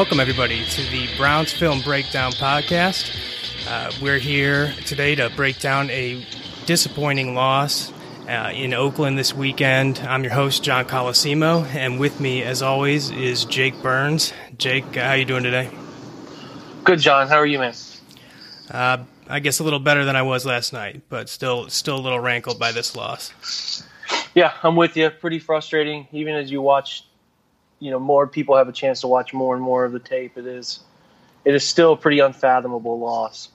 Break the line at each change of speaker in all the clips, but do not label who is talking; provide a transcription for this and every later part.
Welcome, everybody, to the Browns Film Breakdown Podcast. Uh, we're here today to break down a disappointing loss uh, in Oakland this weekend. I'm your host, John Colosimo, and with me, as always, is Jake Burns. Jake, uh, how you doing today?
Good, John. How are you, man?
Uh, I guess a little better than I was last night, but still, still a little rankled by this loss.
Yeah, I'm with you. Pretty frustrating, even as you watch you know more people have a chance to watch more and more of the tape, it is it is still a pretty unfathomable loss.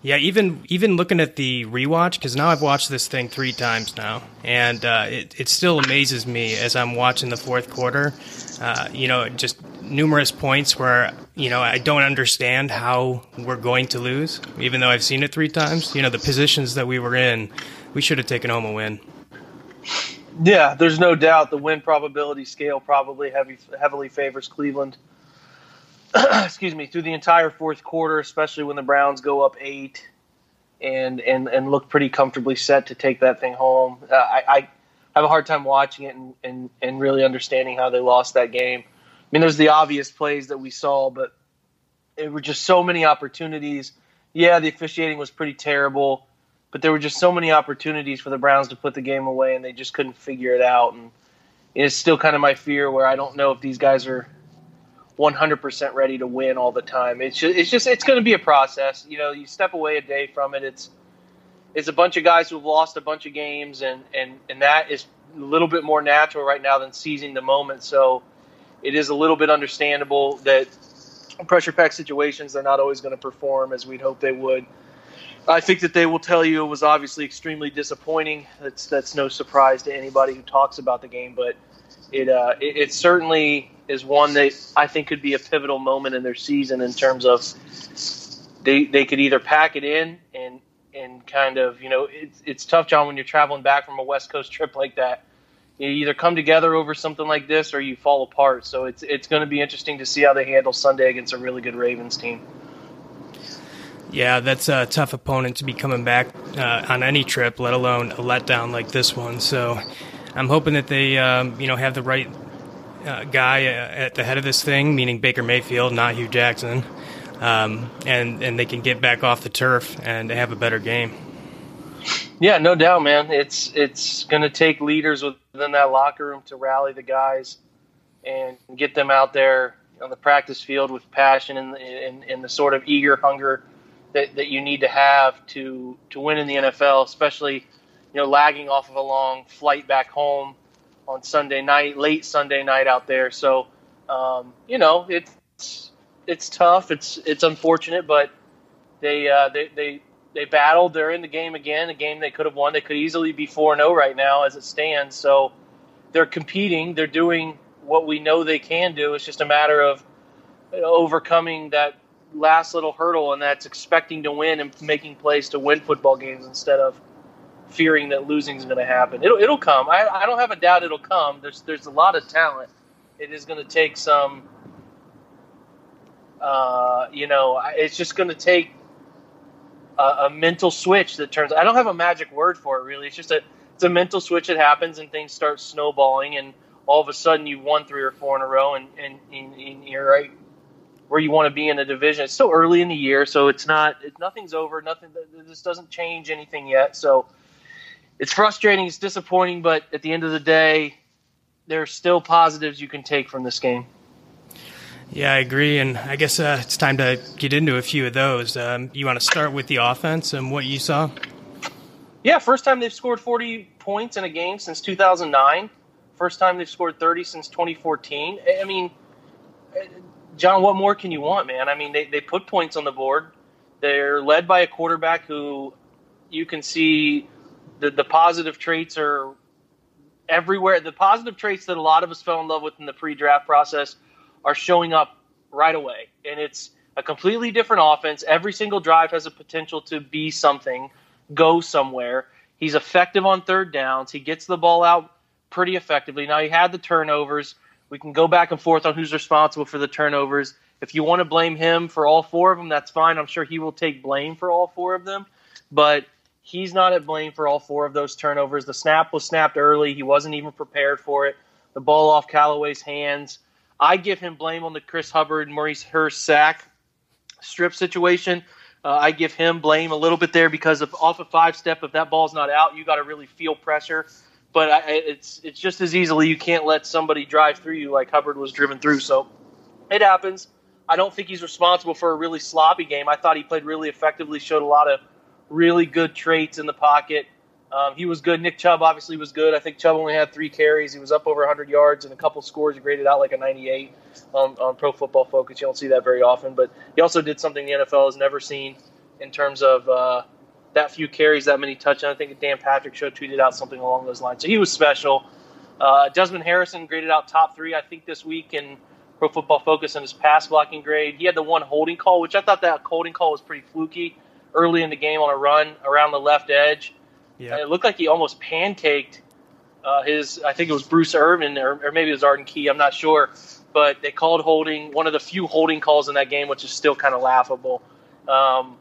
Yeah, even even looking at the rewatch because now I've watched this thing three times now, and uh, it it still amazes me as I'm watching the fourth quarter. Uh, you know, just numerous points where you know I don't understand how we're going to lose, even though I've seen it three times. You know, the positions that we were in, we should have taken home a win.
Yeah, there's no doubt the win probability scale probably heavy, heavily favors Cleveland. Excuse me, through the entire fourth quarter, especially when the Browns go up eight and and and look pretty comfortably set to take that thing home. Uh, I, I have a hard time watching it and, and and really understanding how they lost that game. I mean, there's the obvious plays that we saw, but it were just so many opportunities. Yeah, the officiating was pretty terrible but there were just so many opportunities for the Browns to put the game away, and they just couldn't figure it out. And it's still kind of my fear where I don't know if these guys are 100% ready to win all the time. It's just, it's just it's going to be a process. You know, you step away a day from it. It's it's a bunch of guys who've lost a bunch of games, and and and that is a little bit more natural right now than seizing the moment. So it is a little bit understandable that pressure pack situations they're not always going to perform as we'd hope they would. I think that they will tell you it was obviously extremely disappointing. That's that's no surprise to anybody who talks about the game, but it uh, it, it, certainly is one that I think could be a pivotal moment in their season in terms of they they could either pack it in and and kind of you know it's it's tough, John, when you're traveling back from a West Coast trip like that. You either come together over something like this or you fall apart. So it's it's going to be interesting to see how they handle Sunday against a really good Ravens team.
Yeah, that's a tough opponent to be coming back uh, on any trip, let alone a letdown like this one. So I'm hoping that they, um, you know, have the right uh, guy uh, at the head of this thing, meaning Baker Mayfield, not Hue Jackson, um, and and they can get back off the turf and have a better game.
Yeah, no doubt, man. It's it's going to take leaders within that locker room to rally the guys and get them out there on the practice field with passion and, and, and the sort of eager hunger that, that you need to have to to win in the NFL, especially you know lagging off of a long flight back home on Sunday night, late Sunday night out there. So um, you know it's it's tough. It's it's unfortunate, but they uh, they they they battled. They're in the game again. A game they could have won. They could easily be four zero oh right now as it stands. So they're competing. They're doing what we know they can do. It's just a matter of overcoming that last little hurdle, and that's expecting to win and making plays to win football games instead of fearing that losing is going to happen. It'll it'll come. I, I don't have a doubt it'll come. There's there's a lot of talent. It is going to take some. Uh, you know, it's just going to take a, a, mental switch that turns. I don't have a magic word for it really. It's just a it's a mental switch that happens and things start snowballing and all of a sudden you won three or four in a row, and and, and, and you're right where you want to be in the division. It's still early in the year, so it's not nothing's over. Nothing. This doesn't change anything yet. So it's frustrating. It's disappointing, but at the end of the day, there are still positives you can take from this game.
Yeah, I agree, and I guess uh, it's time to get into a few of those. Um, you want to start with the offense and what you saw?
Yeah, first time they've scored 40 points in a game since 2009. First time they've scored 30 since 2014. I mean, John, what more can you want, man? I mean, they, they put points on the board. They're led by a quarterback who you can see the, the positive traits are everywhere. The positive traits that a lot of us fell in love with in the pre draft process are showing up right away. And it's a completely different offense. Every single drive has a potential to be something, go somewhere. He's effective on third downs. He gets the ball out pretty effectively. Now, he had the turnovers. We can go back and forth on who's responsible for the turnovers. If you want to blame him for all four of them, that's fine. I'm sure he will take blame for all four of them. But he's not at blame for all four of those turnovers. The snap was snapped early. He wasn't even prepared for it. The ball off Callaway's hands. I give him blame on the Chris Hubbard, Maurice Hurst sack strip situation. Uh, I give him blame a little bit there because of off a five step. If that ball's not out, you got to really feel pressure. But I, it's it's just as easily you can't let somebody drive through you like Hubbard was driven through. So it happens. I don't think he's responsible for a really sloppy game. I thought he played really effectively, showed a lot of really good traits in the pocket. Um, he was good. Nick Chubb obviously was good. I think Chubb only had three carries. He was up over 100 yards and a couple scores. He graded out like a 98 on, on Pro Football Focus. You don't see that very often, but he also did something the NFL has never seen in terms of uh, that few carries, that many touchdowns. I think Dan Patrick Show tweeted out something along those lines. So he was special. Uh, Desmond Harrison graded out top three, I think, this week in Pro Football Focus in his pass blocking grade. He had the one holding call, which I thought that holding call was pretty fluky early in the game on a run around the left edge. Yeah. It looked like he almost pancaked uh, his, I think it was Bruce Irvin or, or, maybe it was Arden Key, I'm not sure. But they called holding, one of the few holding calls in that game, which is still kind of laughable. Um,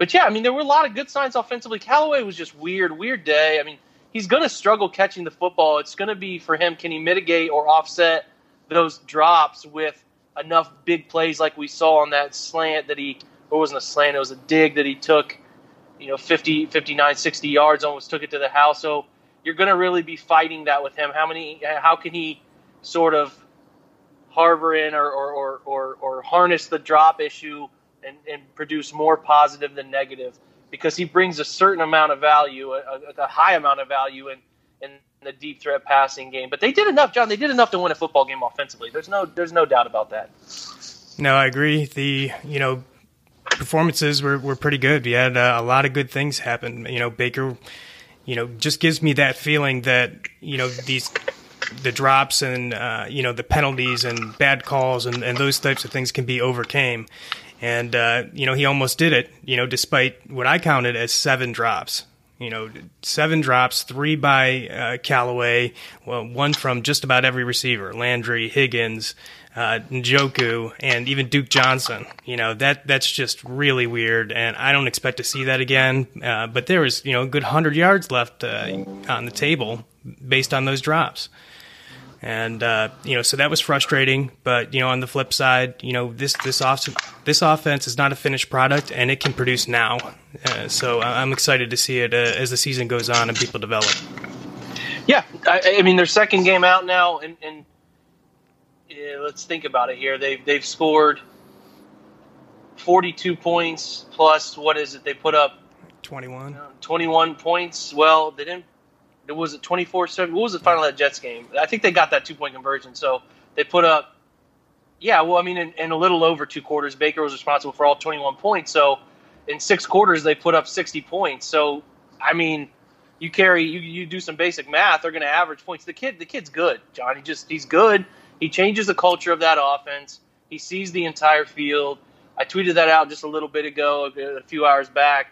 but yeah, I mean, there were a lot of good signs offensively. Callaway was just weird, weird day. I mean, he's going to struggle catching the football. It's going to be for him, can he mitigate or offset those drops with enough big plays like we saw on that slant that he, or wasn't a slant, it was a dig that he took – you know 50 59 60 yards almost took it to the house so you're going to really be fighting that with him how many how can he sort of harbor in or or, or, or, or harness the drop issue and, and produce more positive than negative because he brings a certain amount of value a, a high amount of value in in the deep threat passing game but they did enough john they did enough to win a football game offensively there's no there's no doubt about that
no, I agree. The you know performances were, were pretty good. We had uh, a lot of good things happen. You know, Baker, you know, just gives me that feeling that you know these the drops and uh, you know the penalties and bad calls and, and those types of things can be overcame. And uh, you know he almost did it. You know, despite what I counted as seven drops. You know, seven drops, three by uh, Callaway, well, one from just about every receiver: Landry, Higgins, uh, Njoku, and even Duke Johnson. You know that that's just really weird, and I don't expect to see that again. Uh, but there was you know a good hundred yards left uh, on the table based on those drops, and uh, you know so that was frustrating. But you know on the flip side, you know this this off this offense is not a finished product, and it can produce now. Uh, so I'm excited to see it uh, as the season goes on and people develop.
Yeah, I, I mean their second game out now, and, and yeah, let's think about it here. They've they've scored 42 points plus what is it? They put up
21.
21 points. Well, they didn't. It was it 24 7. What was the final that Jets game? I think they got that two point conversion. So they put up. Yeah, well, I mean, in, in a little over two quarters, Baker was responsible for all 21 points. So in six quarters, they put up 60 points. So I mean, you carry you you do some basic math, they're going to average points. The kid, the kid's good, John. He just he's good. He changes the culture of that offense. He sees the entire field. I tweeted that out just a little bit ago, a few hours back.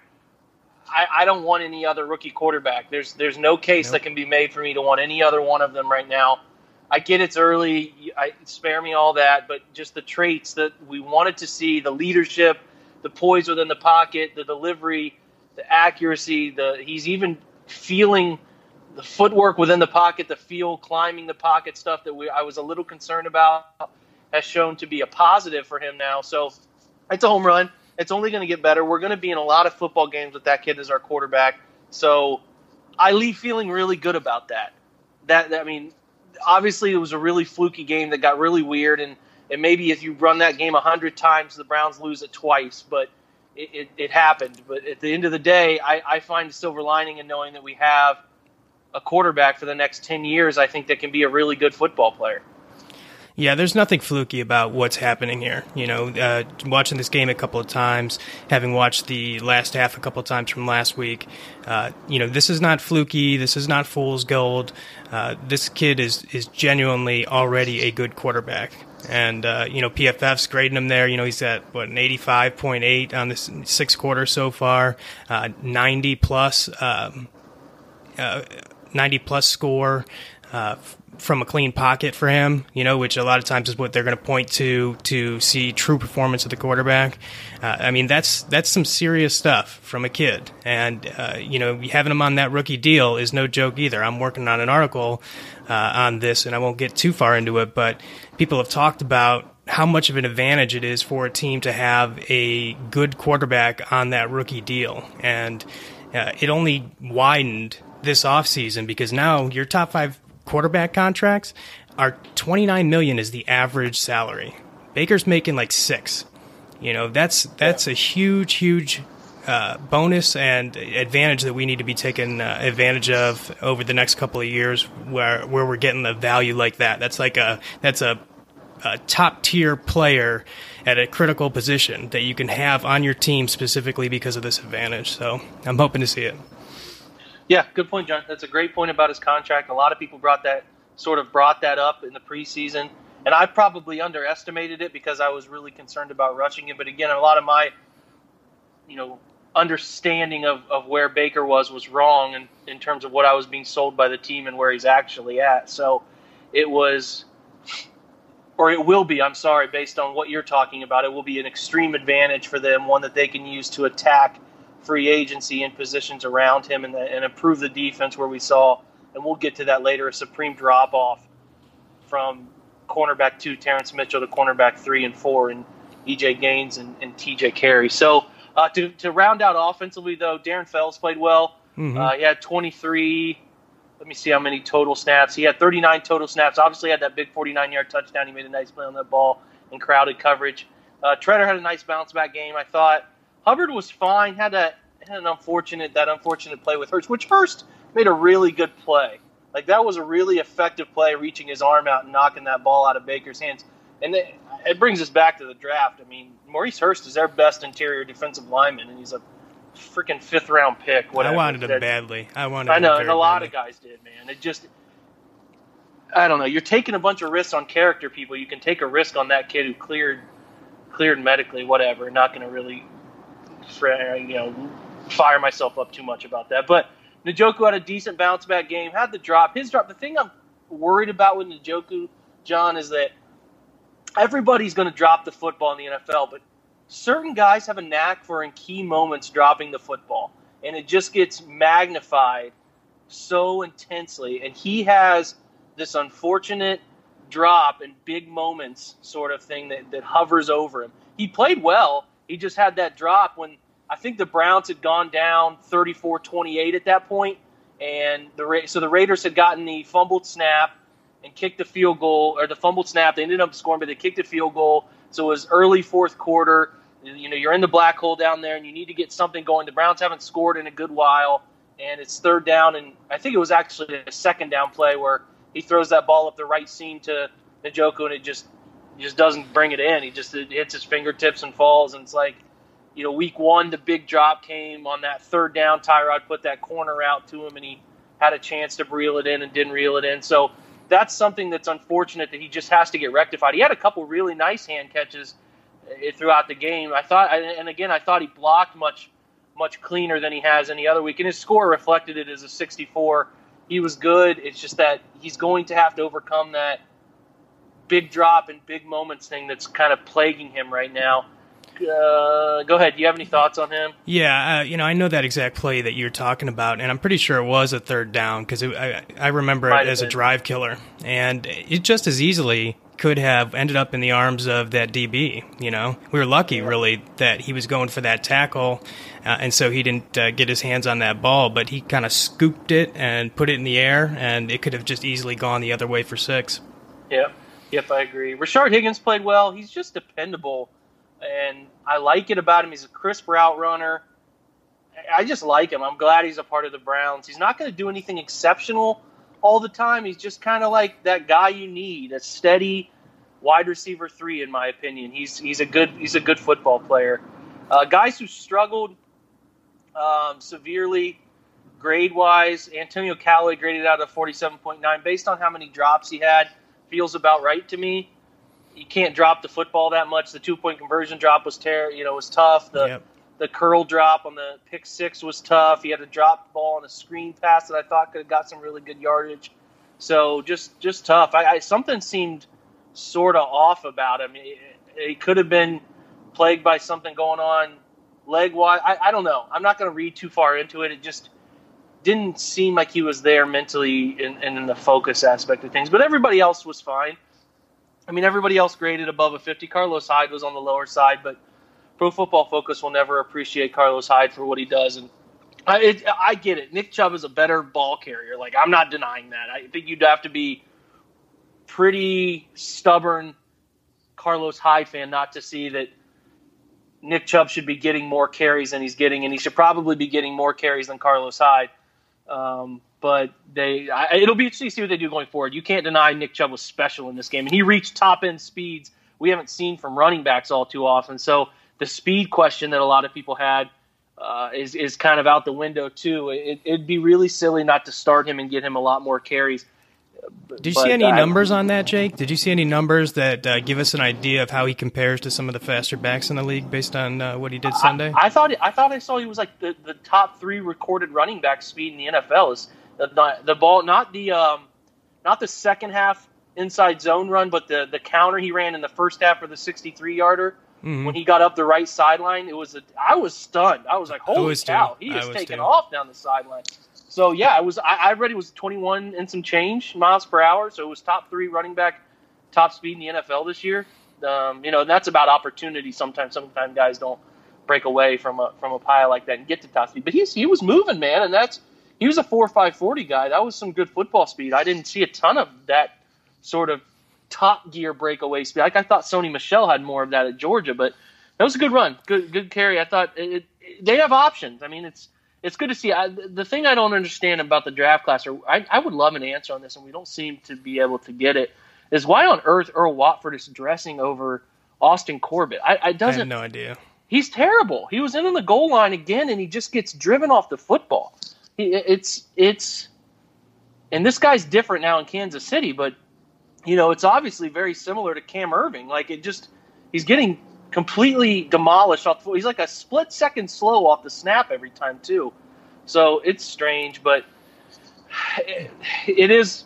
I, I don't want any other rookie quarterback. There's there's no case nope. that can be made for me to want any other one of them right now. I get it's early. I spare me all that, but just the traits that we wanted to see, the leadership, the poise within the pocket, the delivery, the accuracy, the he's even feeling the footwork within the pocket, the feel, climbing the pocket stuff that we I was a little concerned about has shown to be a positive for him now. So it's a home run. It's only going to get better. We're going to be in a lot of football games with that kid as our quarterback. So I leave feeling really good about that. That I mean, obviously it was a really fluky game that got really weird, and and maybe if you run that game a hundred times, the Browns lose it twice, but it, it, it, happened. But at the end of the day, I, I find a silver lining in knowing that we have a quarterback for the next ten years. I think that can be a really good football player.
Yeah, there's nothing fluky about what's happening here. You know, uh, watching this game a couple of times, having watched the last half a couple of times from last week, uh, you know, this is not fluky. This is not fool's gold. Uh, this kid is is genuinely already a good quarterback. And uh, you know, PFF's grading him there. You know, he's at what an 85.8 on this six quarter so far, uh, 90 plus, um, uh, 90 plus score from a clean pocket for him, you know, which a lot of times is what they're going to point to to see true performance of the quarterback. Uh, I mean, that's that's some serious stuff from a kid, and uh, you know, having him on that rookie deal is no joke either. I'm working on an article uh, on this, and I won't get too far into it, but people have talked about how much of an advantage it is for a team to have a good quarterback on that rookie deal, and uh, it only widened this offseason because now your top five quarterback contracts are 29 million is the average salary. Baker's making like 6. You know, that's that's a huge huge uh, bonus and advantage that we need to be taking uh, advantage of over the next couple of years, where where we're getting the value like that. That's like a that's a, a top tier player at a critical position that you can have on your team specifically because of this advantage. So I'm hoping to see it.
Yeah, good point, John. That's a great point about his contract. A lot of people brought that sort of brought that up in the preseason, and I probably underestimated it because I was really concerned about rushing him. But again, a lot of my, you know, understanding of, of where Baker was was wrong in, in terms of what I was being sold by the team and where he's actually at. So it was, or it will be, I'm sorry, based on what you're talking about, it will be an extreme advantage for them, one that they can use to attack free agency and positions around him and, the, and improve the defense where we saw, and we'll get to that later, a supreme drop off from cornerback two, Terrance Mitchell, to cornerback three and four, and EJ Gaines and, and TJ Carrie. So uh, to, to round out offensively, though, Darren Fells played well. Mm-hmm. Uh, he had 23. Let me see how many total snaps. He had 39 total snaps. Obviously, had that big 49 yard touchdown. He made a nice play on that ball in crowded coverage. Uh, Tretter had a nice bounce back game. I thought Hubbard was fine. Had that had an unfortunate that unfortunate play with Hurst, which Hurst made a really good play. Like that was a really effective play, reaching his arm out and knocking that ball out of Baker's hands. And it, it brings us back to the draft. I mean, Maurice Hurst is their best interior defensive lineman, and he's a freaking fifth round pick. Whatever.
I wanted him badly. I wanted.
I know,
and
a lot
badly.
of guys did, man. It just. I don't know. You're taking a bunch of risks on character people. You can take a risk on that kid who cleared, cleared medically, whatever. Not going to really you know, fire myself up too much about that. But Njoku had a decent bounce back game, had the drop. His drop. The thing I'm worried about with Njoku, John, is that everybody's going to drop the football in the NFL, but certain guys have a knack for in key moments dropping the football, and it just gets magnified so intensely. And he has this unfortunate drop in big moments sort of thing that, that hovers over him. He played well, he just had that drop when I think the Browns had gone down 34-28 at that point, and the so the Raiders had gotten the fumbled snap and kicked the field goal, or the fumbled snap. They ended up scoring, but they kicked a field goal. So it was early fourth quarter. You know, you're in the black hole down there, and you need to get something going. The Browns haven't scored in a good while, and it's third down, and I think it was actually a second down play where he throws that ball up the right seam to Njoku, and it just just doesn't bring it in. He just hits his fingertips and falls. And it's like, you know, week one, the big drop came on that third down. Tyrod put that corner out to him, and he had a chance to reel it in and didn't reel it in. So that's something that's unfortunate that he just has to get rectified. He had a couple really nice hand catches eh, throughout the game. I thought, and again, I thought he blocked much, much cleaner than he has any other week, and his score reflected it as a 64. He was good. It's just that he's going to have to overcome that big drop and big moments thing that's kind of plaguing him right now. uh, go ahead. Do you have any thoughts on him?
Yeah, uh, you know, I know that exact play that you're talking about, and I'm pretty sure it was a third down because I, I remember
Might
it as a drive killer, and it just as easily could have ended up in the arms of that DB. You know, we were lucky really that he was going for that tackle, uh, and so he didn't uh, get his hands on that ball, but he kind of scooped it and put it in the air, and it could have just easily gone the other way for six.
Yep. Yep, I agree. Rashard Higgins played well. He's just dependable, and I like it about him. He's a crisp route runner. I just like him. I'm glad he's a part of the Browns. He's not going to do anything exceptional all the time. He's just kind of like that guy you need, a steady wide receiver three, in my opinion. He's he's a good he's a good football player. Uh, guys who struggled um, severely grade wise, Antonio Callaway graded out of 47.9 based on how many drops he had. Feels about right to me. You can't drop the football that much. The two point conversion drop was ter- you know was tough. The
Yep.
the curl drop on the pick six was tough. He had a drop the ball on a screen pass that I thought could have got some really good yardage. So just just tough. I, I something seemed sort of off about him. It, it could have been plagued by something going on leg wise. I, I don't know. I'm not going to read too far into it. It just didn't seem like he was there mentally and in, in the focus aspect of things. But everybody else was fine. I mean, everybody else graded above a 50. Carlos Hyde was on the lower side, but Pro Football Focus will never appreciate Carlos Hyde for what he does. And I, it, I get it. Nick Chubb is a better ball carrier. Like I'm not denying that. I think you'd have to be pretty stubborn Carlos Hyde fan not to see that Nick Chubb should be getting more carries than he's getting, and he should probably be getting more carries than Carlos Hyde. Um, but they, I, it'll be interesting to see what they do going forward. You can't deny Nick Chubb was special in this game, and he reached top end speeds we haven't seen from running backs all too often. So the speed question that a lot of people had uh, is is kind of out the window too. It, it'd be really silly not to start him and get him a lot more carries.
Did you see any
I-
numbers on that, Jake? Did you see any numbers that uh, give us an idea of how he compares to some of the faster backs in the league based on uh, what he did Sunday?
I, I thought I thought I saw he was like the, the top three recorded running back speed in the NFL. Is the, the, the ball not the um, not the second half inside zone run, but the the counter he ran in the first half for the 63 yarder
Mhm.
when he got up the right sideline. It was a, I was stunned. I was like, holy
was too.
cow, he is taking
too.
off down the sideline. So yeah, it was. I, I read it was 21 and some change miles per hour. So it was top three running back, top speed in the NFL this year. Um, you know, that's about opportunity. Sometimes, sometimes guys don't break away from a from a pile like that and get to top speed. But he's he was moving, man, and that's he was a four five forty guy. That was some good football speed. I didn't see a ton of that sort of top gear breakaway speed. Like I thought Sony Michel had more of that at Georgia, but that was a good run, good good carry. I thought it, it, they have options. I mean, it's it's good to see. I, the thing I don't understand about the draft class, or I, I would love an answer on this, and we don't seem to be able to get it, is why on earth Earl Watford is dressing over Austin Corbett? I, I
I have
doesn't.
no idea.
He's terrible. He was in on the goal line again, and he just gets driven off the football. He, it's it's, and this guy's different now in Kansas City, but you know it's obviously very similar to Cam Erving. Like it just, he's getting completely demolished off. The, he's like a split second slow off the snap every time too. So it's strange, but it, it is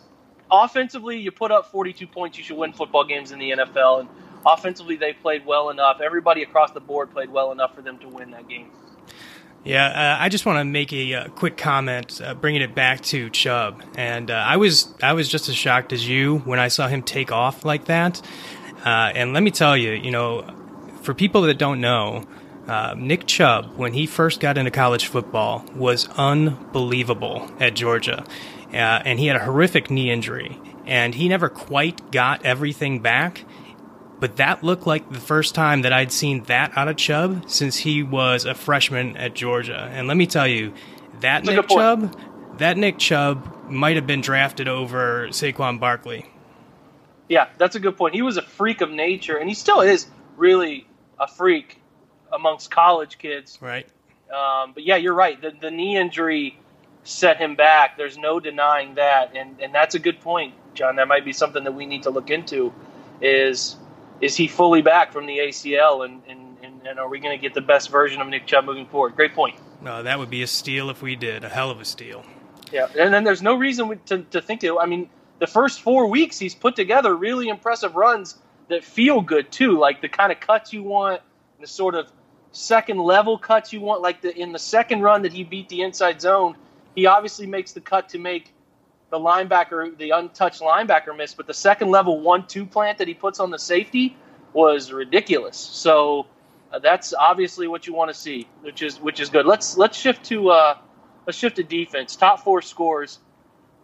offensively. You put up 42 points, you should win football games in the NFL, and offensively they played well enough. Everybody across the board played well enough for them to win that game.
Yeah, uh, I just want to make a uh, quick comment, uh, bringing it back to Chubb, and uh, I was I was just as shocked as you when I saw him take off like that. Uh, and let me tell you, you know, for people that don't know, uh, Nick Chubb, when he first got into college football, was unbelievable at Georgia, uh, and he had a horrific knee injury, and he never quite got everything back. But that looked like the first time that I'd seen that out of Chubb since he was a freshman at Georgia. And let me tell you, that
That's
Nick. Chubb, that Nick Chubb might have been drafted over Saquon Barkley.
Yeah, that's a good point. He was a freak of nature, and he still is really a freak amongst college kids.
Right.
Um, but yeah, you're right. The, the knee injury set him back. There's no denying that, and and that's a good point, John. That might be something that we need to look into. Is is he fully back from the ACL, and and, and, and are we going to get the best version of Nick Chubb moving forward? Great point.
No, that would be a steal if we did. A hell of a steal.
Yeah, and then there's no reason to, to think that. I mean, the first four weeks he's put together really impressive runs that feel good too, like the kind of cuts you want, the sort of second level cuts you want, like the in the second run that he beat the inside zone, he obviously makes the cut to make the linebacker, the untouched linebacker miss, but the second level one two plant that he puts on the safety was ridiculous. So uh, that's obviously what you want to see, which is which is good. Let's let's shift to uh, let's shift to defense. Top four scores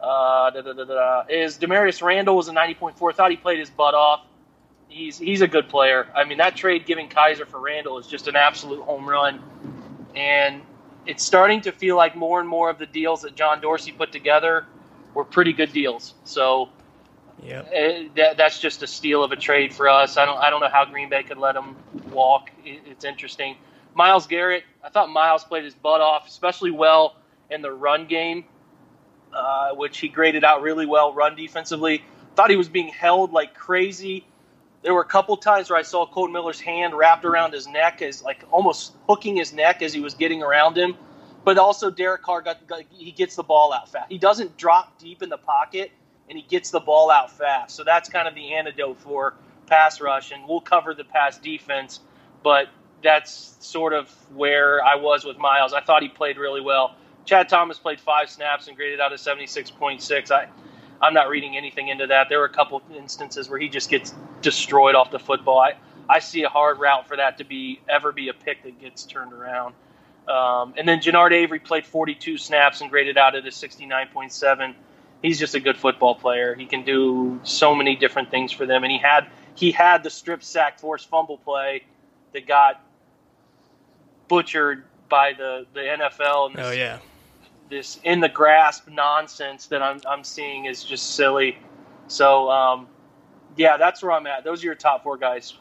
uh, da, da, da, is Damarious Randall was a ninety point four. Thought he played his butt off. He's he's a good player. I mean that trade giving Kizer for Randall is just an absolute home run, and it's starting to feel like more and more of the deals that John Dorsey put together were pretty good deals. So
yeah,
that, that's just a steal of a trade for us. I don't I don't know how Green Bay could let him walk. It, it's interesting. Myles Garrett, I thought Myles played his butt off, especially well in the run game, uh, which he graded out really well run defensively. Thought he was being held like crazy. There were a couple times where I saw Kolton Miller's hand wrapped around his neck, as like almost hooking his neck as he was getting around him. But also Derek Carr got, got he gets the ball out fast. He doesn't drop deep in the pocket and he gets the ball out fast. So that's kind of the antidote for pass rush, and we'll cover the pass defense. But that's sort of where I was with Myles. I thought he played really well. Chad Thomas played five snaps and graded out a 76.6. I, I'm not reading anything into that. There were a couple instances where he just gets destroyed off the football. I, I see a hard route for that to be ever be a pick that gets turned around. Um, and then Genard Avery played 42 snaps and graded out at a 69.7 he's just a good football player. He can do so many different things for them, and he had he had the strip sack force fumble play that got butchered by the the NFL.
And this, oh yeah,
this in the grasp nonsense that I'm I'm seeing is just silly. So um, yeah, that's where I'm at. Those are your top four guys.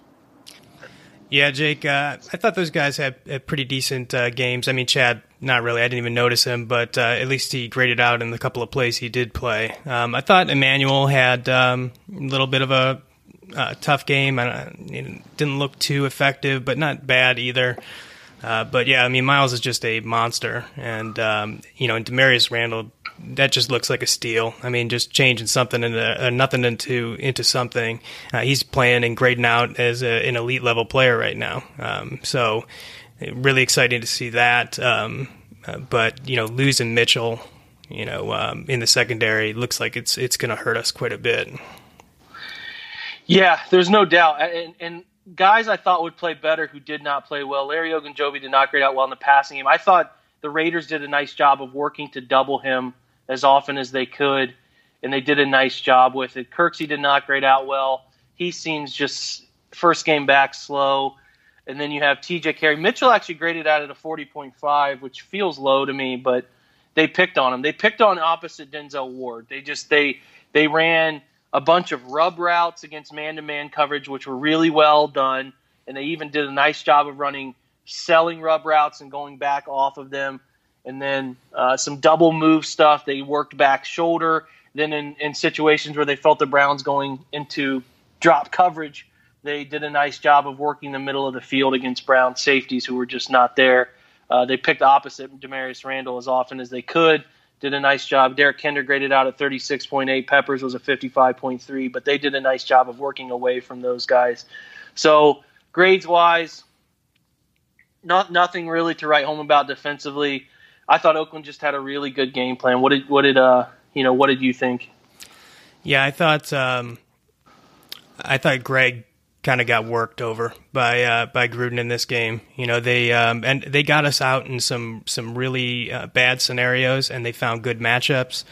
Yeah, Jake, uh, I thought those guys had, had pretty decent uh, games. I mean, Chad, not really. I didn't even notice him, but uh, at least he graded out in the couple of plays he did play. Um, I thought Emmanuel had um, a little bit of a uh, tough game. I didn't look too effective, but not bad either. Uh, but yeah, I mean, Myles is just a monster, and um, you know, and Damarious Randall that just looks like a steal. I mean, just changing something into uh, nothing into into something. Uh, he's playing and grading out as a, an elite level player right now. Um, so, really exciting to see that. Um, uh, but you know, losing Mitchell, you know, um, in the secondary looks like it's it's going to hurt us quite a bit.
Yeah, there's no doubt, and, and guys I thought would play better who did not play well. Larry Ogunjobi did not grade out well in the passing game. I thought the Raiders did a nice job of working to double him as often as they could, and they did a nice job with it. Kirksey did not grade out well. He seems just first game back slow. And then you have TJ Carrie. Mitchell actually graded out at a 40.5, which feels low to me, but they picked on him. They picked on opposite Denzel Ward. They just they they ran a bunch of rub routes against man-to-man coverage, which were really well done, and they even did a nice job of running selling rub routes and going back off of them and then uh, some double move stuff. They worked back shoulder. Then in, in situations where they felt the Browns going into drop coverage, they did a nice job of working the middle of the field against Brown safeties who were just not there. Uh, they picked opposite Damarious Randall as often as they could. Did a nice job. Derrick Kindred graded out at 36.8. Peppers was a 55.3, but they did a nice job of working away from those guys. So grades wise, not nothing really to write home about defensively. I thought Oakland just had a really good game plan. What did what did uh you know what did you think?
Yeah, I thought um, I thought Gregg kind of got worked over by uh, by Gruden in this game. You know they um, and they got us out in some some really uh, bad scenarios, and they found good matchups.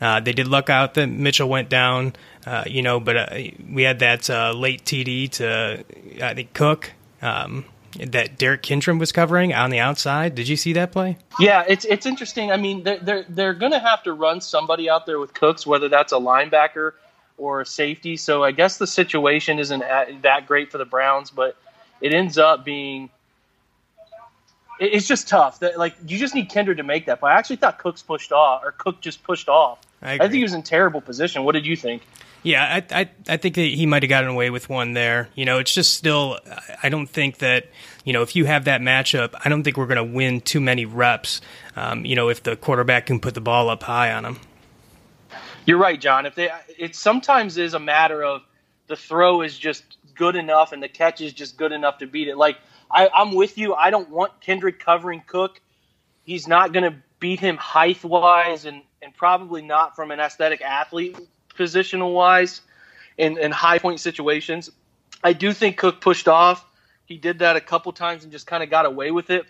Uh, they did luck out that Mitchell went down, uh, you know, but uh, we had that uh, late TD to I think Cook. Um, that Derrick Kindred was covering on the outside. Did you see that play?
Yeah, it's it's interesting. I mean, they're they're, they're going to have to run somebody out there with Cooks, whether that's a linebacker or a safety. So I guess the situation isn't that great for the Browns, but it ends up being it's just tough. That like you just need Kendrick to make that play. I actually thought Cooks pushed off, or Cook just pushed off. I, I think he was in terrible position. What did you think?
Yeah, I I, I think that he might have gotten away with one there. You know, it's just still. I don't think that you know if you have that matchup, I don't think we're going to win too many reps. Um, you know, if the quarterback can put the ball up high on him.
You're right, John. If they, it sometimes is a matter of the throw is just good enough and the catch is just good enough to beat it. Like I, I'm with you. I don't want Kendrick covering Cook. He's not going to beat him height wise and, and probably not from an aesthetic athlete positional wise in, in high point situations. I do think Cook pushed off. He did that a couple times and just kind of got away with it.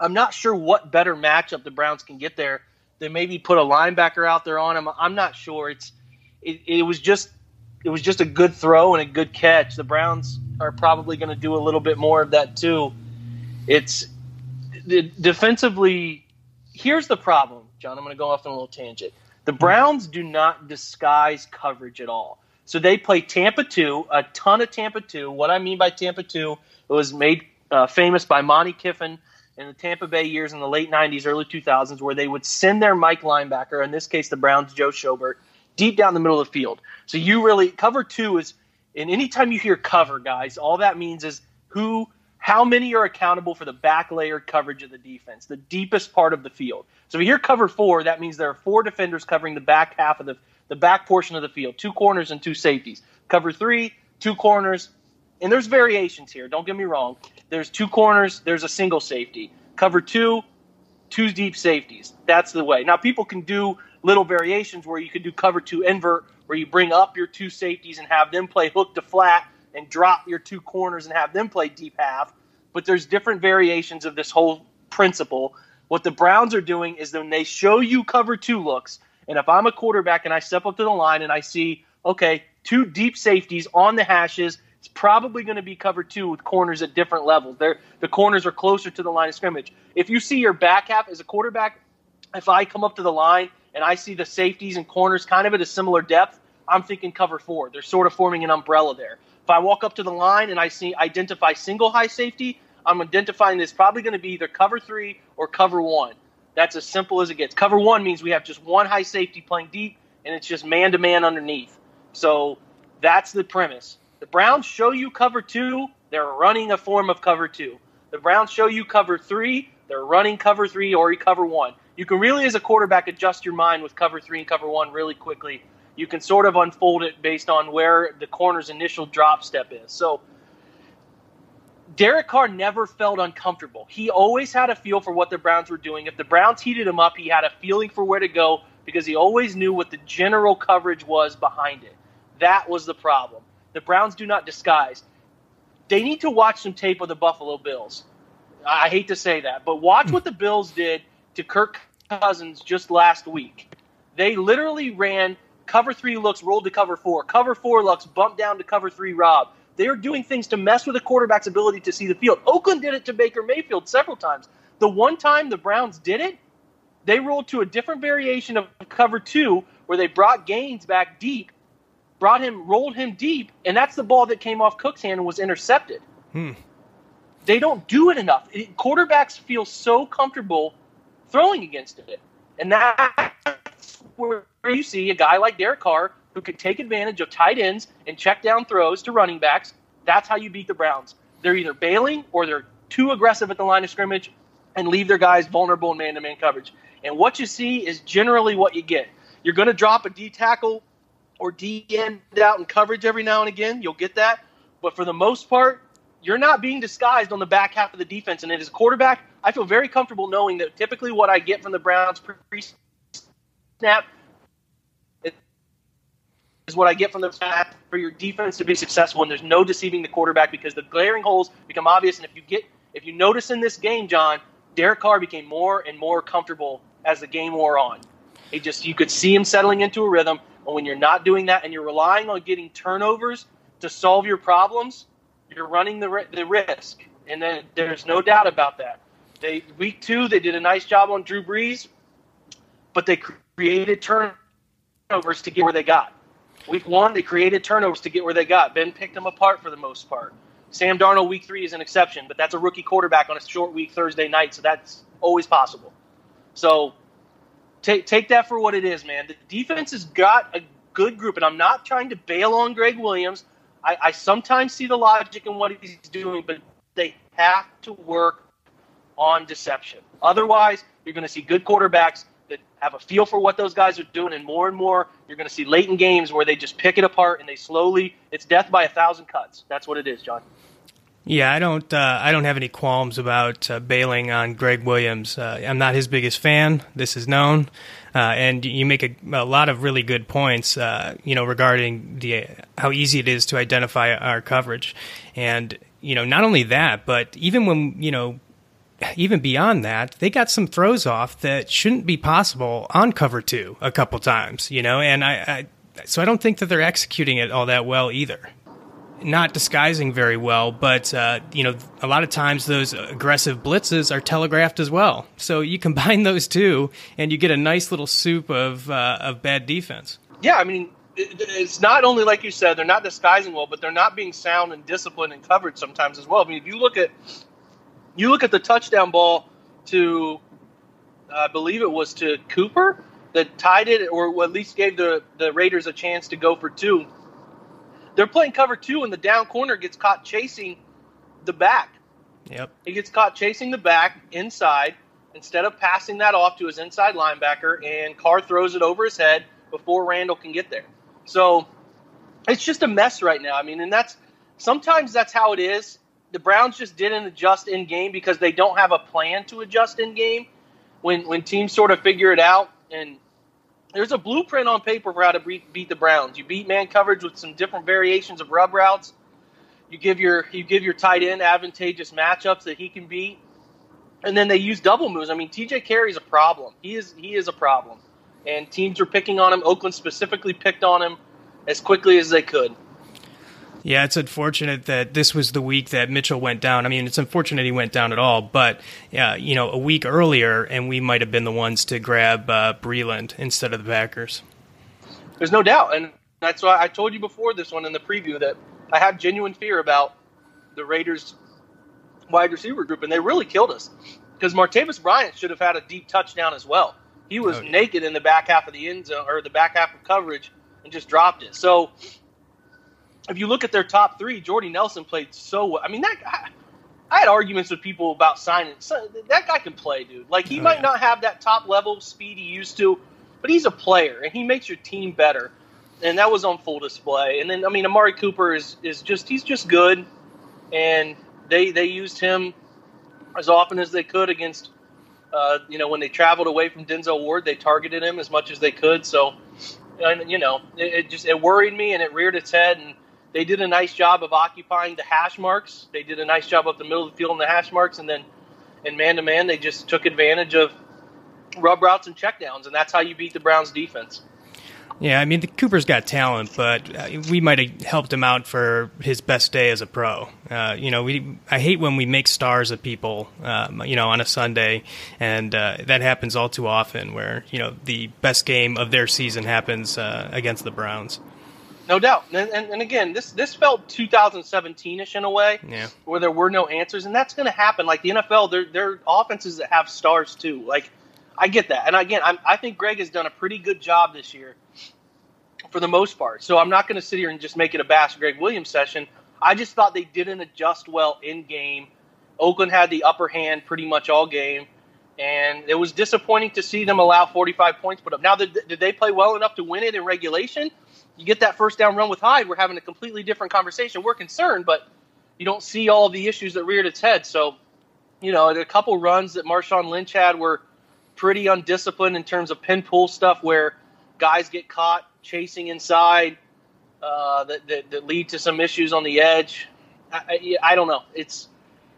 I'm not sure what better matchup the Browns can get there. They maybe put a linebacker out there on him. I'm not sure. It's it, it was just it was just a good throw and a good catch. The Browns are probably going to do a little bit more of that too. It's defensively. Here's the problem, John. I'm going to go off on a little tangent. The Browns do not disguise coverage at all. So they play Tampa 2, a ton of Tampa 2. What I mean by Tampa 2, it was made uh, famous by Monte Kiffin in the Tampa Bay years in the late 90s, early 2000s, where they would send their Mike linebacker, in this case the Browns' Joe Schobert, deep down the middle of the field. So you really, cover two is, and anytime you hear cover, guys, all that means is who, how many are accountable for the back layer coverage of the defense, the deepest part of the field. So if you hear cover four, that means there are four defenders covering the back half of the the back portion of the field, two corners and two safeties. Cover three, two corners, and there's variations here. Don't get me wrong. There's two corners, there's a single safety. Cover two, two deep safeties. That's the way. Now people can do little variations where you could do cover two invert, where you bring up your two safeties and have them play hook to flat and drop your two corners and have them play deep half. But there's different variations of this whole principle. What the Browns are doing is when they show you cover two looks, and if I'm a quarterback and I step up to the line and I see, okay, two deep safeties on the hashes, it's probably going to be cover two with corners at different levels. They're, the corners are closer to the line of scrimmage. If you see your back half as a quarterback, if I come up to the line and I see the safeties and corners kind of at a similar depth, I'm thinking cover four. They're sort of forming an umbrella there. If I walk up to the line and I see identify single high safety, I'm identifying this probably going to be either cover three or cover one. That's as simple as it gets. Cover one means we have just one high safety playing deep, and it's just man to man underneath. So that's the premise. The Browns show you cover two, they're running a form of cover two. The Browns show you cover three, they're running cover three or cover one. You can really, as a quarterback, adjust your mind with cover three and cover one really quickly. You can sort of unfold it based on where the corner's initial drop step is. So Derek Carr never felt uncomfortable. He always had a feel for what the Browns were doing. If the Browns heated him up, he had a feeling for where to go because he always knew what the general coverage was behind it. That was the problem. The Browns do not disguise. They need to watch some tape of the Buffalo Bills. I hate to say that, but watch hmm. what the Bills did to Kirk Cousins just last week. They literally ran cover three looks, rolled to cover four, cover four looks, bumped down to cover three, Rob. They are doing things to mess with a quarterback's ability to see the field. Oakland did it to Baker Mayfield several times. The one time the Browns did it, they rolled to a different variation of cover two where they brought Gaines back deep, brought him, rolled him deep, and that's the ball that came off Cook's hand and was intercepted. Hmm. They don't do it enough. It, quarterbacks feel so comfortable throwing against it. And that's where you see a guy like Derek Carr who can take advantage of tight ends and check down throws to running backs. That's how you beat the Browns. They're either bailing or they're too aggressive at the line of scrimmage and leave their guys vulnerable in man to man coverage. And what you see is generally what you get. You're going to drop a D tackle or D end out in coverage every now and again. You'll get that. But for the most part, you're not being disguised on the back half of the defense. And as a quarterback, I feel very comfortable knowing that typically what I get from the Browns pre snap is what I get from the snap for your defense to be successful. And there's no deceiving the quarterback because the glaring holes become obvious. And if you get, if you notice in this game, John, Derek Carr became more and more comfortable as the game wore on. He just, you could see him settling into a rhythm. And when you're not doing that and you're relying on getting turnovers to solve your problems, you're running the, the risk. And then there's no doubt about that. They week two, they did a nice job on Drew Brees, but they created turnovers to get where they got. Week one, they created turnovers to get where they got. Ben picked them apart for the most part. Sam Darnold, week three, is an exception, but that's a rookie quarterback on a short week Thursday night, so that's always possible. So take take that for what it is, man. The defense has got a good group, and I'm not trying to bail on Gregg Williams. I, I sometimes see the logic in what he's doing, but they have to work on deception. Otherwise, you're going to see good quarterbacks that have a feel for what those guys are doing, and more and more you're going to see late in games where they just pick it apart and they slowly. It's death by a thousand cuts. That's what it is, John.
Yeah, I don't. Uh, I don't have any qualms about uh, bailing on Gregg Williams. Uh, I'm not his biggest fan. This is known, uh, and you make a, a, lot of really good points. Uh, you know, regarding the how easy it is to identify our coverage, and you know, not only that, but even when you know, even beyond that, they got some throws off that shouldn't be possible on cover two a couple times. You know, and I, I so I don't think that they're executing it all that well either not disguising very well, but uh, you know, a lot of times those aggressive blitzes are telegraphed as well. So you combine those two, and you get a nice little soup of uh, of bad defense.
Yeah, I mean, it's not only like you said they're not disguising well, but they're not being sound and disciplined and covered sometimes as well. I mean, if you look at you look at the touchdown ball to, I believe it was to Cooper that tied it, or at least gave the the Raiders a chance to go for two they're playing cover two, and the down corner gets caught chasing the back.
Yep.
He gets caught chasing the back inside instead of passing that off to his inside linebacker, and Carr throws it over his head before Randall can get there. So it's just a mess right now. I mean, and that's sometimes that's how it is. The Browns just didn't adjust in game because they don't have a plan to adjust in game. When when teams sort of figure it out, and there's a blueprint on paper for how to beat, the Browns. You beat man coverage with some different variations of rub routes. You give your you give your tight end advantageous matchups that he can beat, and then they use double moves. I mean, T.J. Carrie's a problem. He is he is a problem, and teams are picking on him. Oakland specifically picked on him as quickly as they could.
Yeah, it's unfortunate that this was the week that Mitchell went down. I mean, it's unfortunate he went down at all, but yeah, you know, a week earlier, and we might have been the ones to grab uh, Breeland instead of the Packers.
There's no doubt, and that's why I told you before this one in the preview that I have genuine fear about the Raiders wide receiver group, and they really killed us because Martavis Bryant should have had a deep touchdown as well. He was oh, yeah. naked in the back half of the end zone or the back half of coverage and just dropped it. So if you look at their top three, Jordy Nelson played so well. I mean, that guy, I had arguments with people about signing. That guy can play, dude. Like he oh, might yeah. not have that top level speed he used to, but he's a player and he makes your team better. And that was on full display. And then I mean, Amari Cooper is is just he's just good, and they they used him as often as they could against. Uh, you know, when they traveled away from Denzel Ward, they targeted him as much as they could. So, and, you know, it, it just it worried me and it reared its head. And they did a nice job of occupying the hash marks. They did a nice job up the middle of the field in the hash marks, and then in man to man, they just took advantage of rub routes and checkdowns, and that's how you beat the Browns defense.
Yeah, I mean, the Cooper's got talent, but uh, we might have helped him out for his best day as a pro. Uh, you know, we I hate when we make stars of people, um, you know, on a Sunday, and uh, that happens all too often. Where you know the best game of their season happens uh, against the Browns.
No doubt. And, and, and, again, this this felt 2017ish in a way,
yeah.
where there were no answers, and that's going to happen. Like the NFL, they're, they're offenses that have stars too. Like I get that, and again, I'm, I think Gregg has done a pretty good job this year, for the most part. So I'm not going to sit here and just make it a bash Gregg Williams session. I just thought they didn't adjust well in game. Oakland had the upper hand pretty much all game, and it was disappointing to see them allow 45 points put up. Now, did, did they play well enough to win it in regulation? You get that first down run with Hyde, we're having a completely different conversation. We're concerned, but you don't see all the issues that reared its head. So, you know, a couple runs that Marshawn Lynch had were pretty undisciplined in terms of pin pull stuff where guys get caught chasing inside uh, that, that, that, lead to some issues on the edge. I, I, I don't know. It's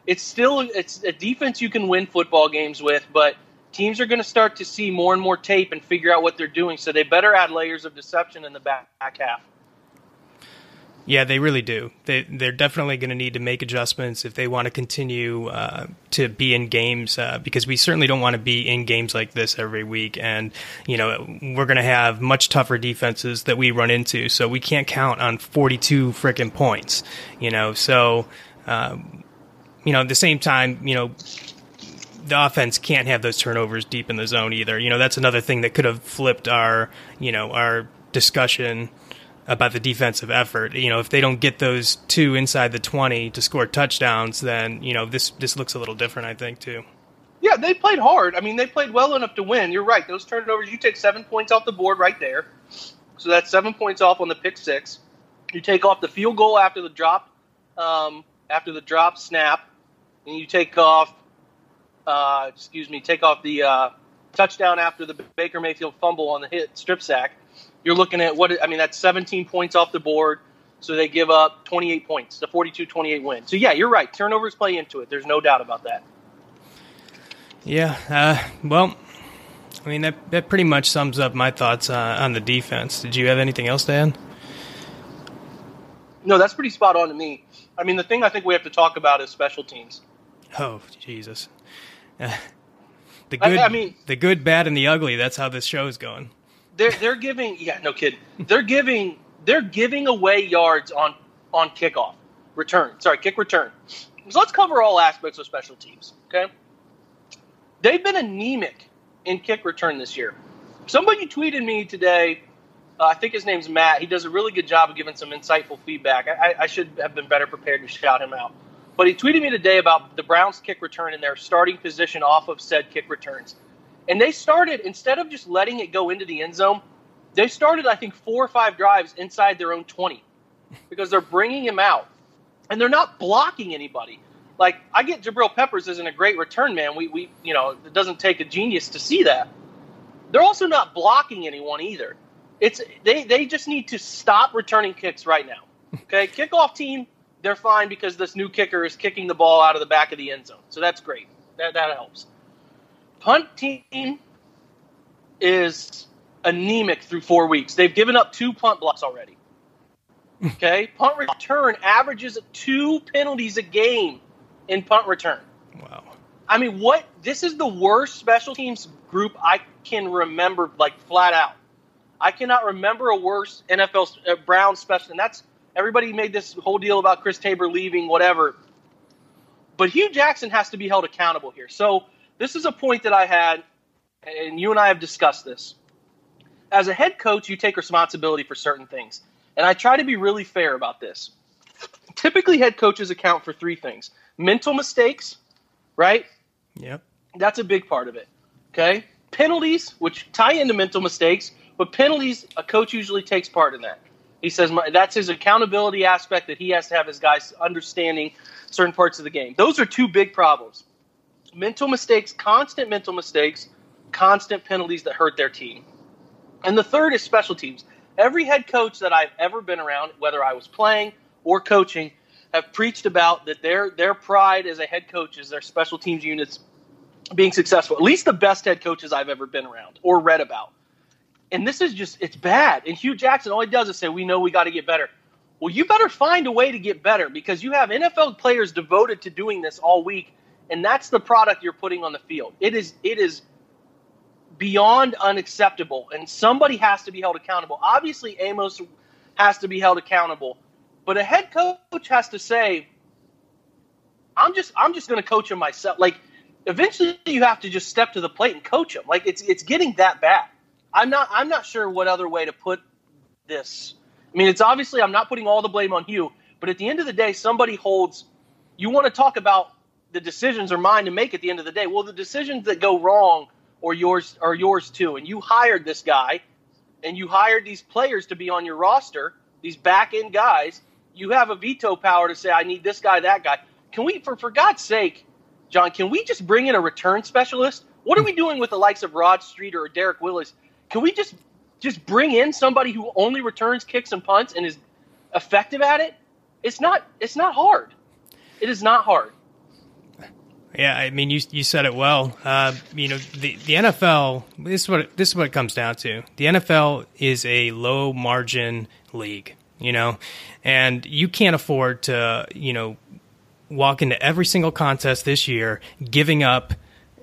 it's still it's a defense you can win football games with, but – teams are going to start to see more and more tape and figure out what they're doing. So they better add layers of deception in the back, back half.
Yeah, they really do. They they're definitely going to need to make adjustments if they want to continue uh, to be in games uh, because we certainly don't want to be in games like this every week. And you know we're going to have much tougher defenses that we run into, so we can't count on forty two freaking points. You know, so uh, you know at the same time, you know the offense can't have those turnovers deep in the zone either. You know, that's another thing that could have flipped our, you know, our discussion about the defensive effort. You know, if they don't get those two inside the 20 to score touchdowns, then, you know, this this looks a little different, I think, too.
Yeah, they played hard. I mean, they played well enough to win. You're right. Those turnovers, you take 7 points off the board right there. So that's 7 points off on the pick 6. You take off the field goal after the drop um, after the drop snap, and you take off. Uh, excuse me, take off the uh, touchdown after the Baker Mayfield fumble on the hit strip sack. You're looking at what I mean. That's 17 points off the board. So they give up 28 points, the 42-28 win. So yeah, you're right. Turnovers play into it. There's no doubt about that.
Yeah. Uh, well, I mean that that pretty much sums up my thoughts uh, on the defense. Did you have anything else to add?
No, that's pretty spot on to me. I mean, the thing I think we have to talk about is special teams.
Oh Jesus. The good, I, I mean, the good, bad, and the ugly. That's how this show is going.
They're they're giving, yeah, no kid. They're giving they're giving away yards on on kickoff return. Sorry, kick return. So let's cover all aspects of special teams. Okay, they've been anemic in kick return this year. Somebody tweeted me today. Uh, I think his name's Matt. He does a really good job of giving some insightful feedback. I, I should have been better prepared to shout him out. But he tweeted me today about the Browns kick return and their starting position off of said kick returns. And they started, instead of just letting it go into the end zone, they started, I think, four or five drives inside their own 20 because they're bringing him out and they're not blocking anybody. Like, I get Jabril Peppers isn't a great return man. We, we, you know, it doesn't take a genius to see that. They're also not blocking anyone either. It's they, they just need to stop returning kicks right now. Okay, kickoff team, they're fine because this new kicker is kicking the ball out of the back of the end zone. So that's great. That that helps. Punt team is anemic through four weeks. They've given up two punt blocks already. Okay, punt return averages two penalties a game in punt return.
Wow.
I mean, what? This is the worst special teams group I can remember, like flat out. I cannot remember a worse NFL uh, Brown special, and that's everybody made this whole deal about Chris Tabor leaving, whatever. But Hue Jackson has to be held accountable here. So this is a point that I had, and you and I have discussed this. As a head coach, you take responsibility for certain things, and I try to be really fair about this. Typically, head coaches account for three things: mental mistakes, right?
Yep.
That's a big part of it. Okay. Penalties, which tie into mental mistakes, but penalties, a coach usually takes part in that. He says that's his accountability aspect that he has to have his guys understanding certain parts of the game. Those are two big problems. Mental mistakes, constant mental mistakes, constant penalties that hurt their team. And the third is special teams. Every head coach that I've ever been around, whether I was playing or coaching, have preached about that their their pride as a head coach is their special teams units being successful. At least the best head coaches I've ever been around or read about. And this is just it's bad. And Hue Jackson all he does is say, "We know we got to get better." Well, you better find a way to get better because you have NFL players devoted to doing this all week, and that's the product you're putting on the field. It is it is beyond unacceptable, and somebody has to be held accountable. Obviously, Amos has to be held accountable, but a head coach has to say, "I'm just I'm just going to coach him myself." Like eventually, you have to just step to the plate and coach him. Like it's it's getting that bad. I'm not I'm not sure what other way to put this. I mean, it's obviously I'm not putting all the blame on Hue, but at the end of the day, somebody holds. You want to talk about the decisions are mine to make at the end of the day. Well, the decisions that go wrong or yours are yours too. And you hired this guy, and you hired these players to be on your roster, these back end guys. You have a veto power to say, I need this guy, that guy. Can we, for for God's sake, John? Can we just bring in a return specialist? What are we doing with the likes of Rod Streater or Derrick Willies? Can we just just bring in somebody who only returns kicks and punts and is effective at it? It's not it's not hard. It is not hard.
Yeah, I mean, you you said it well. Uh, you know, the the NFL. This is what this is what it comes down to. The NFL is a low margin league. You know, and you can't afford to you know walk into every single contest this year giving up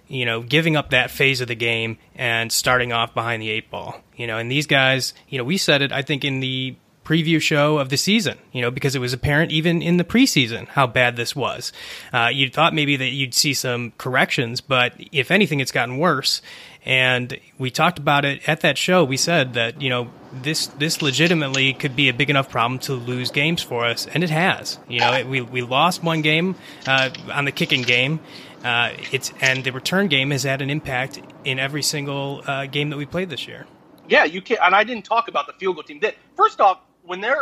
you know, giving up that phase of the game and starting off behind the eight ball. You know, and these guys, you know, we said it, I think, in the preview show of the season, you know, because it was apparent even in the preseason how bad this was. Uh, you thought maybe that you'd see some corrections, but if anything, it's gotten worse. And we talked about it at that show. We said that you know this this legitimately could be a big enough problem to lose games for us, and it has. You know, it, we we lost one game uh, on the kicking game, uh, it's and the return game has had an impact in every single uh, game that we played this year.
Yeah, you can. And I didn't talk about the field goal team. First off, when their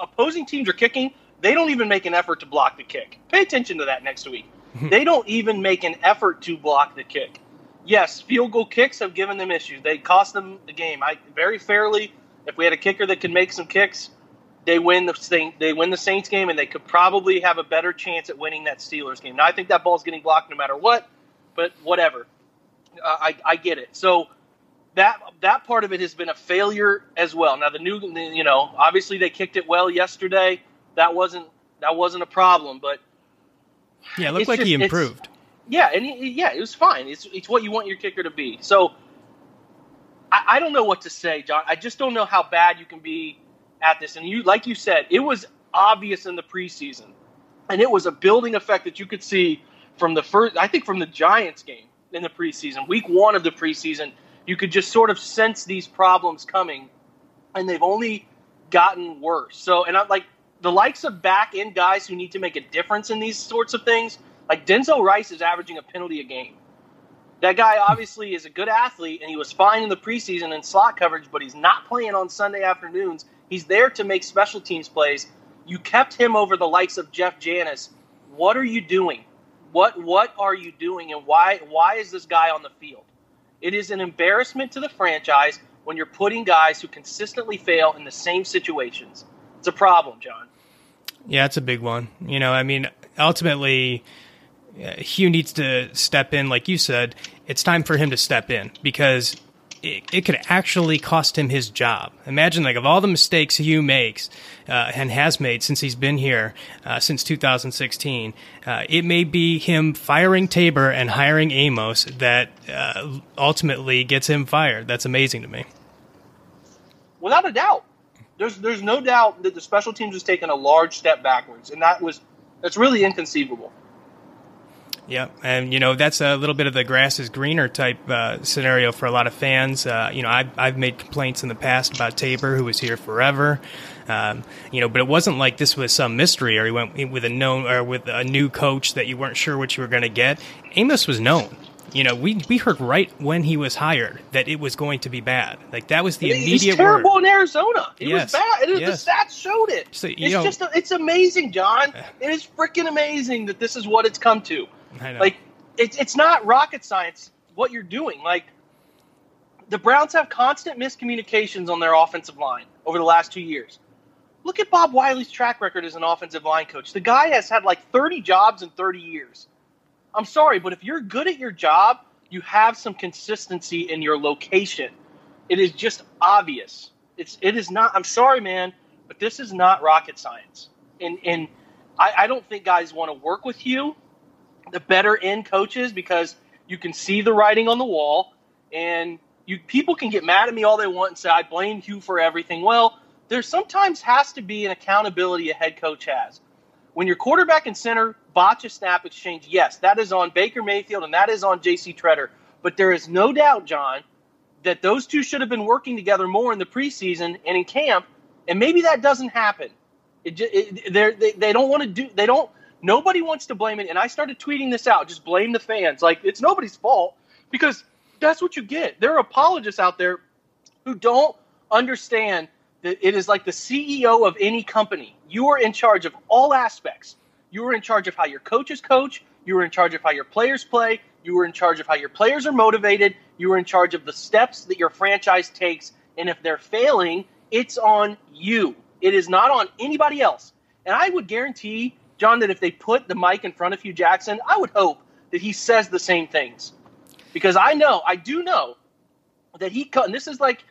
opposing teams are kicking, They don't even make an effort to block the kick. Pay attention to that next week. they don't even make an effort to block the kick. Yes, field goal kicks have given them issues. They cost them the game. I very fairly, if we had a kicker that could make some kicks, they win the Saint, they win the Saints game, and they could probably have a better chance at winning that Steelers game. Now I think that ball's getting blocked no matter what, but whatever. Uh, I I get it. So that that part of it has been a failure as well. Now the new, you know, obviously they kicked it well yesterday. That wasn't that wasn't a problem, but
yeah, it looked like just, he improved.
Yeah, and he, yeah, it was fine. It's it's what you want your kicker to be. So I, I don't know what to say, John. I just don't know how bad you can be at this. And you, like you said, it was obvious in the preseason, and it was a building effect that you could see from the first. I think from the Giants game in the preseason, week one of the preseason you could just sort of sense these problems coming, and they've only gotten worse. So, and I'm like the likes of back end guys who need to make a difference in these sorts of things. Like Denzel Rice is averaging a penalty a game. That guy obviously is a good athlete, and he was fine in the preseason in slot coverage, but he's not playing on Sunday afternoons. He's there to make special teams plays. You kept him over the likes of Jeff Janis. What are you doing? What what are you doing, and why why is this guy on the field? It is an embarrassment to the franchise when you're putting guys who consistently fail in the same situations. It's a problem, John.
Yeah, it's a big one. You know, I mean, ultimately, uh, Hue needs to step in, like you said. It's time for him to step in because it, it, could actually cost him his job. Imagine, like, of all the mistakes Hue makes uh, and has made since he's been here uh, since 2016, uh, it may be him firing Tabor and hiring Amos that uh, ultimately gets him fired. That's amazing to me.
Without a doubt, there's there's no doubt that the special teams has taken a large step backwards, and that was that's really inconceivable.
Yeah, and you know that's a little bit of the grass is greener type uh, scenario for a lot of fans. Uh, you know, I've, I've made complaints in the past about Tabor, who was here forever. Um, you know, but it wasn't like this was some mystery, or he went with a known or with a new coach that you weren't sure what you were going to get. Amos was known. You know, we we heard right when he was hired that it was going to be bad. Like that was the immediate.
He's terrible
word.
in Arizona. It yes. was bad. It, yes. The stats showed it. So, it's know, just it's amazing, John. It is freaking amazing that this is what it's come to. Like it's it's not rocket science what you're doing. Like the Browns have constant miscommunications on their offensive line over the last two years. Look at Bob Wylie's track record as an offensive line coach. The guy has had like 30 jobs in 30 years. I'm sorry, but if you're good at your job, you have some consistency in your location. It is just obvious. It's it is not. I'm sorry, man, but this is not rocket science. And and I, I don't think guys want to work with you the better end coaches because you can see the writing on the wall and you people can get mad at me all they want and say I blame Hue for everything. Well, there sometimes has to be an accountability a head coach has. When your quarterback and center botch a snap exchange, yes, that is on Baker Mayfield and that is on JC Tretter. But there is no doubt, John, that those two should have been working together more in the preseason and in camp, and maybe that doesn't happen. It, it, they, they don't want to do. They don't Nobody wants to blame it. And I started tweeting this out. Just blame the fans. Like, it's nobody's fault because that's what you get. There are apologists out there who don't understand that it is like the CEO of any company. You are in charge of all aspects. You are in charge of how your coaches coach. You are in charge of how your players play. You are in charge of how your players are motivated. You are in charge of the steps that your franchise takes. And if they're failing, it's on you. It is not on anybody else. And I would guarantee John, that if they put the mic in front of Hue Jackson, I would hope that he says the same things. Because I know, I do know that he cut and this is like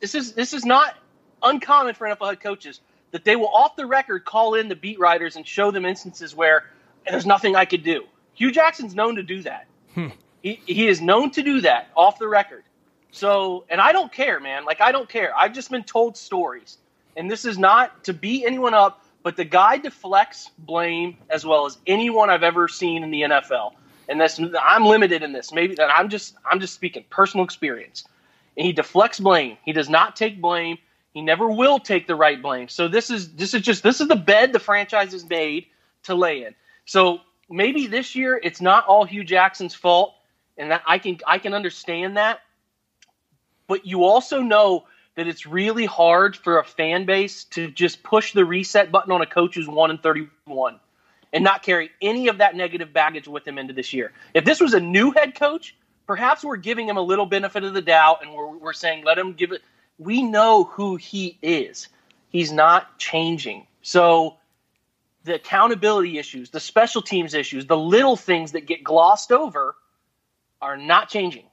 this is this is not uncommon for NFL head coaches that they will off the record call in the beat writers and show them instances where there's nothing I could do. Hue Jackson's known to do that. Hmm. He he is known to do that off the record. So, and I don't care, man. Like I don't care. I've just been told stories. And this is not to beat anyone up. But the guy deflects blame as well as anyone I've ever seen in the NFL. And this, I'm limited in this. Maybe that I'm just I'm just speaking personal experience. And he deflects blame. He does not take blame. He never will take the right blame. So this is this is just this is the bed the franchise has made to lay in. So maybe this year it's not all Hue Jackson's fault, and that I can I can understand that. But you also know that it's really hard for a fan base to just push the reset button on a coach who's 1 and 31 and not carry any of that negative baggage with him into this year. If this was a new head coach, perhaps we're giving him a little benefit of the doubt and we're, we're saying let him give it. We know who he is. He's not changing. So the accountability issues, the special teams issues, the little things that get glossed over are not changing.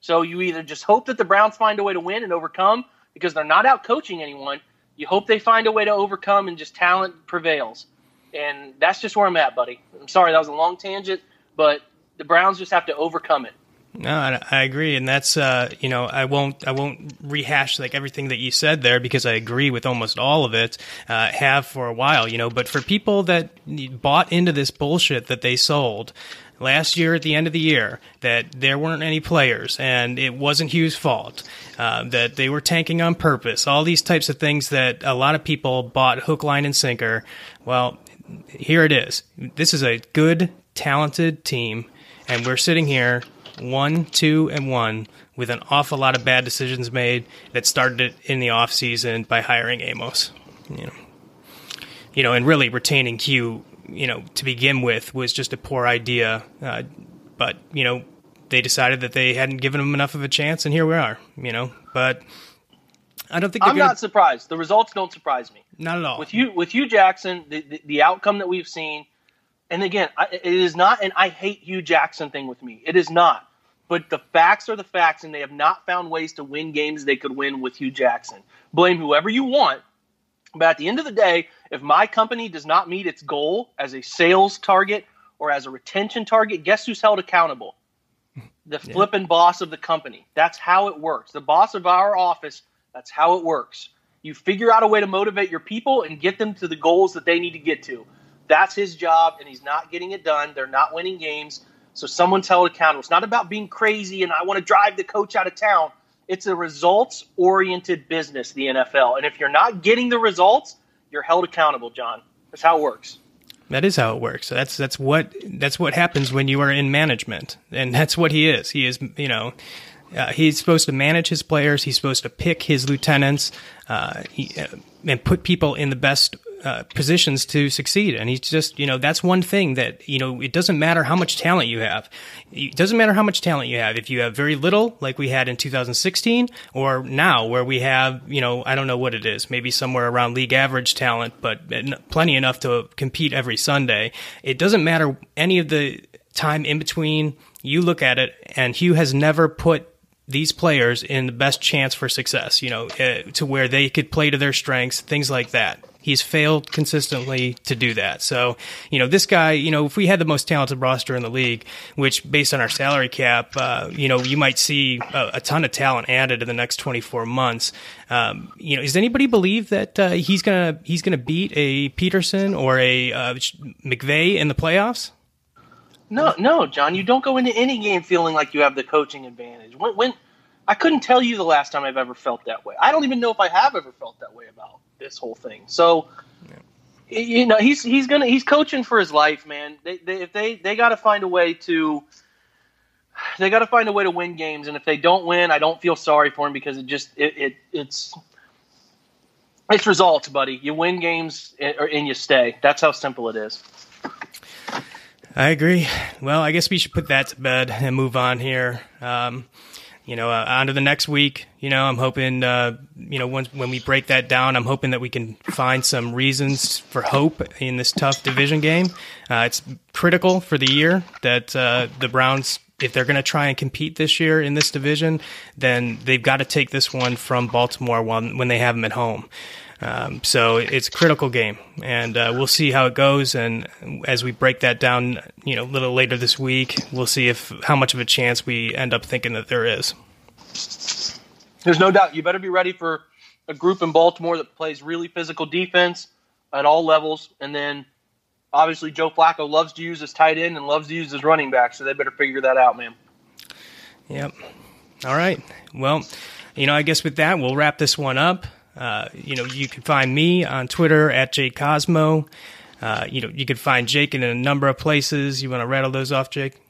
So you either just hope that the Browns find a way to win and overcome because they're not out coaching anyone. You hope they find a way to overcome and just talent prevails. And that's just where I'm at, buddy. I'm sorry that was a long tangent, but the Browns just have to overcome it.
No, I agree, and that's uh, you know I won't I won't rehash like everything that you said there because I agree with almost all of it. Uh, have for a while, you know, but for people that bought into this bullshit that they sold, last year at the end of the year that there weren't any players and it wasn't Hue's fault, uh, that they were tanking on purpose, all these types of things that a lot of people bought hook, line, and sinker. Well, here it is. This is a good, talented team, and we're sitting here one, two, and one with an awful lot of bad decisions made that started it in the offseason by hiring Amos. You know, you know, and really retaining Hue you know, to begin with was just a poor idea. Uh, but, you know, they decided that they hadn't given him enough of a chance, and here we are, you know. But I don't think
I'm
gonna...
not surprised. The results don't surprise me.
Not at all.
With you, with Hue Jackson, the, the, the outcome that we've seen, and again, I, it is not an I hate Hue Jackson thing with me. It is not. But the facts are the facts, and they have not found ways to win games they could win with Hue Jackson. Blame whoever you want, but at the end of the day, if my company does not meet its goal as a sales target or as a retention target, guess who's held accountable? The yeah. flipping boss of the company. That's how it works. The boss of our office, that's how it works. You figure out a way to motivate your people and get them to the goals that they need to get to. That's his job, and he's not getting it done. They're not winning games. So someone's held accountable. It's not about being crazy and I want to drive the coach out of town. It's a results oriented business, the NFL. And if you're not getting the results, you're held accountable, John. That's how it works.
That is how it works. That's that's what that's what happens when you are in management, and that's what he is. He is, you know, uh, he's supposed to manage his players. He's supposed to pick his lieutenants, uh, he, uh, and put people in the best uh, positions to succeed. And he's just, you know, that's one thing that, you know, it doesn't matter how much talent you have. It doesn't matter how much talent you have. If you have very little, like we had in 2016, or now where we have, you know, I don't know what it is, maybe somewhere around league average talent, but plenty enough to compete every Sunday. It doesn't matter any of the time in between. You look at it, and Hue has never put these players in the best chance for success, you know, uh, to where they could play to their strengths, things like that. He's failed consistently to do that. So, you know, this guy, you know, if we had the most talented roster in the league, which based on our salary cap, uh, you know, you might see a, a, ton of talent added in the next 24 months. Um, you know, does anybody believe that uh, he's gonna he's gonna beat a Pederson or a uh, McVay in the playoffs?
No, no, John. You don't go into any game feeling like you have the coaching advantage. When, when I couldn't tell you the last time I've ever felt that way. I don't even know if I have ever felt that way this whole thing. So, yeah. you know, he's he's gonna he's coaching for his life, man. They, they if they they got to find a way to they got to find a way to win games, and if they don't win, I don't feel sorry for him because it just it, it it's it's results, buddy. You win games and, and you stay. That's how simple it is.
I agree. Well, I guess we should put that to bed and move on here. Um, you know, uh, on to the next week. You know, I'm hoping, uh, you know, once when we break that down, I'm hoping that we can find some reasons for hope in this tough division game. Uh, it's critical for the year that uh, the Browns, if they're going to try and compete this year in this division, then they've got to take this one from Baltimore when, when they have them at home. Um, so it's a critical game, and uh, we'll see how it goes. And as we break that down, you know, a little later this week, we'll see if how much of a chance we end up thinking that there is.
There's no doubt. You better be ready for a group in Baltimore that plays really physical defense at all levels, and then obviously Joe Flacco loves to use his tight end and loves to use his running back, so they better figure that out, man.
Yep. All right. Well, you know, I guess with that, we'll wrap this one up. Uh, you know, you can find me on Twitter at Jake Cosmo. Uh, you know, you can find Jake in a number of places. You want to rattle those off, Jake?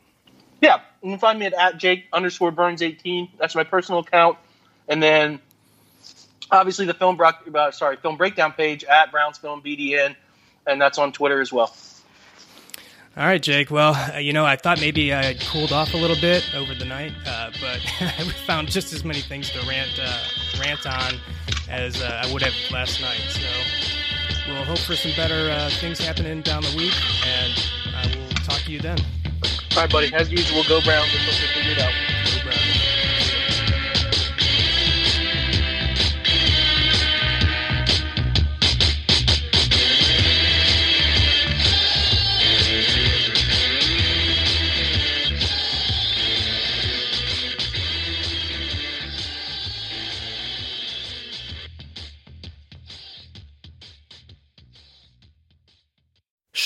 Yeah, you can find me at, at Jake underscore Burns 18. That's my personal account. And then obviously the film bro- uh, sorry film breakdown page at Browns Film BDN, and that's on Twitter as well.
All right, Jake. Well, uh, you know, I thought maybe I had cooled off a little bit over the night, uh, but I found just as many things to rant uh, rant on as uh, I would have last night. So we'll hope for some better uh, things happening down the week, and I will talk to you then.
All right, buddy. As usual, go Browns. Let's figure it out.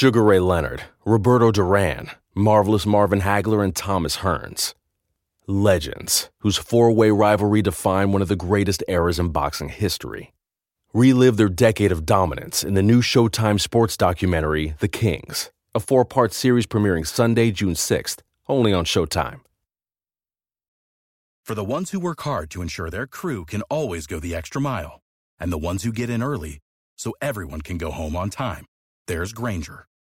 Sugar Ray Leonard, Roberto Duran, Marvelous Marvin Hagler, and Thomas Hearns. Legends, whose four way rivalry defined one of the greatest eras in boxing history. Relive their decade of dominance in the new Showtime sports documentary, The Kings, a four part series premiering Sunday, June 6th, only on Showtime.
For the ones who work hard to ensure their crew can always go the extra mile, and the ones who get in early so everyone can go home on time, there's Grainger,